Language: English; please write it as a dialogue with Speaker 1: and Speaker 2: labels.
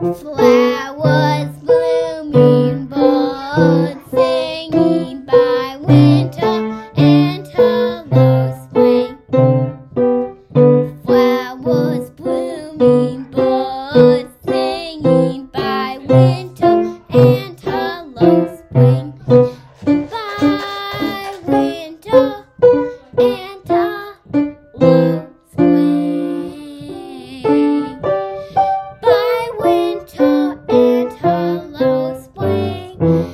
Speaker 1: Flowers blooming, birds singing by winter and hello. Flowers blooming, birds singing by winter spring. Mm-hmm.